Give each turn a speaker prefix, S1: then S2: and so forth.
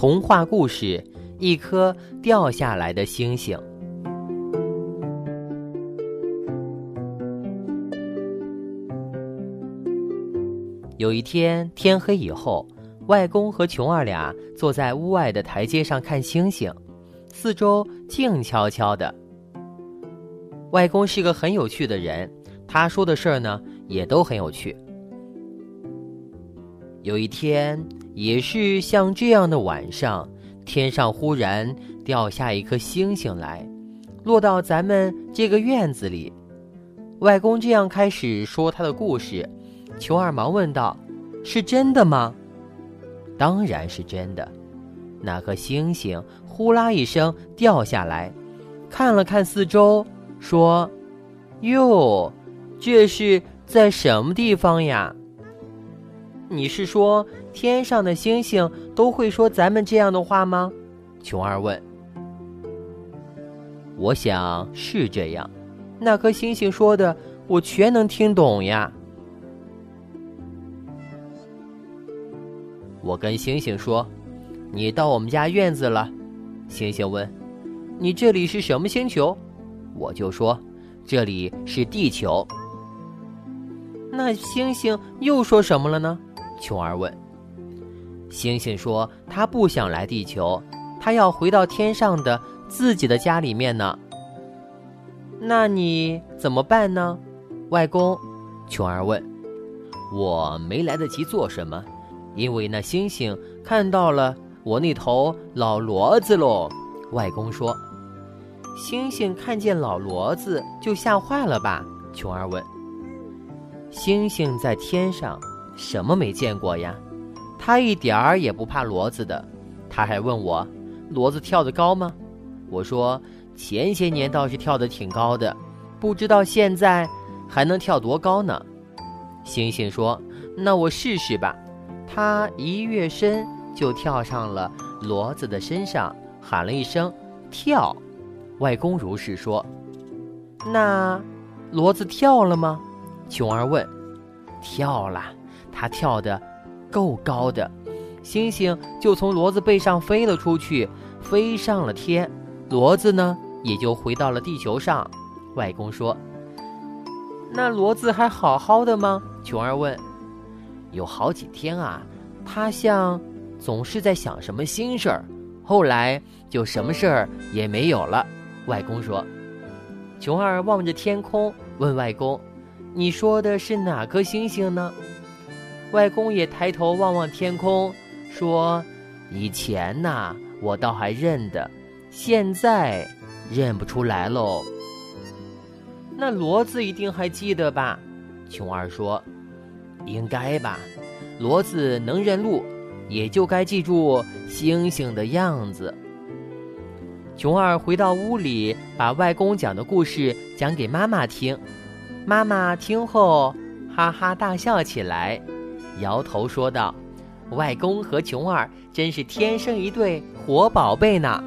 S1: 童话故事：一颗掉下来的星星。有一天天黑以后，外公和琼儿俩坐在屋外的台阶上看星星，四周静悄悄的。外公是个很有趣的人，他说的事儿呢也都很有趣。有一天，也是像这样的晚上，天上忽然掉下一颗星星来，落到咱们这个院子里。外公这样开始说他的故事，琼儿忙问道：“是真的吗？”“当然是真的。”那颗星星呼啦一声掉下来，看了看四周，说：“哟，这是在什么地方呀？”你是说天上的星星都会说咱们这样的话吗？琼儿问。我想是这样，那颗星星说的我全能听懂呀。我跟星星说：“你到我们家院子了。”星星问：“你这里是什么星球？”我就说：“这里是地球。”那星星又说什么了呢？琼儿问：“星星说，他不想来地球，他要回到天上的自己的家里面呢。那你怎么办呢？”外公，琼儿问：“我没来得及做什么，因为那星星看到了我那头老骡子喽。”外公说：“星星看见老骡子就吓坏了吧？”琼儿问：“星星在天上。”什么没见过呀？他一点儿也不怕骡子的。他还问我，骡子跳得高吗？我说前些年倒是跳得挺高的，不知道现在还能跳多高呢。星星说：“那我试试吧。”他一跃身就跳上了骡子的身上，喊了一声“跳”。外公如是说。那骡子跳了吗？琼儿问。跳了。他跳得够高的，星星就从骡子背上飞了出去，飞上了天。骡子呢，也就回到了地球上。外公说：“那骡子还好好的吗？”琼儿问。有好几天啊，他像总是在想什么心事儿，后来就什么事儿也没有了。外公说。琼儿望着天空，问外公：“你说的是哪颗星星呢？”外公也抬头望望天空，说：“以前呐，我倒还认得，现在认不出来喽。”那骡子一定还记得吧？琼儿说：“应该吧，骡子能认路，也就该记住星星的样子。”琼儿回到屋里，把外公讲的故事讲给妈妈听。妈妈听后哈哈大笑起来。摇头说道：“外公和琼儿真是天生一对活宝贝呢。”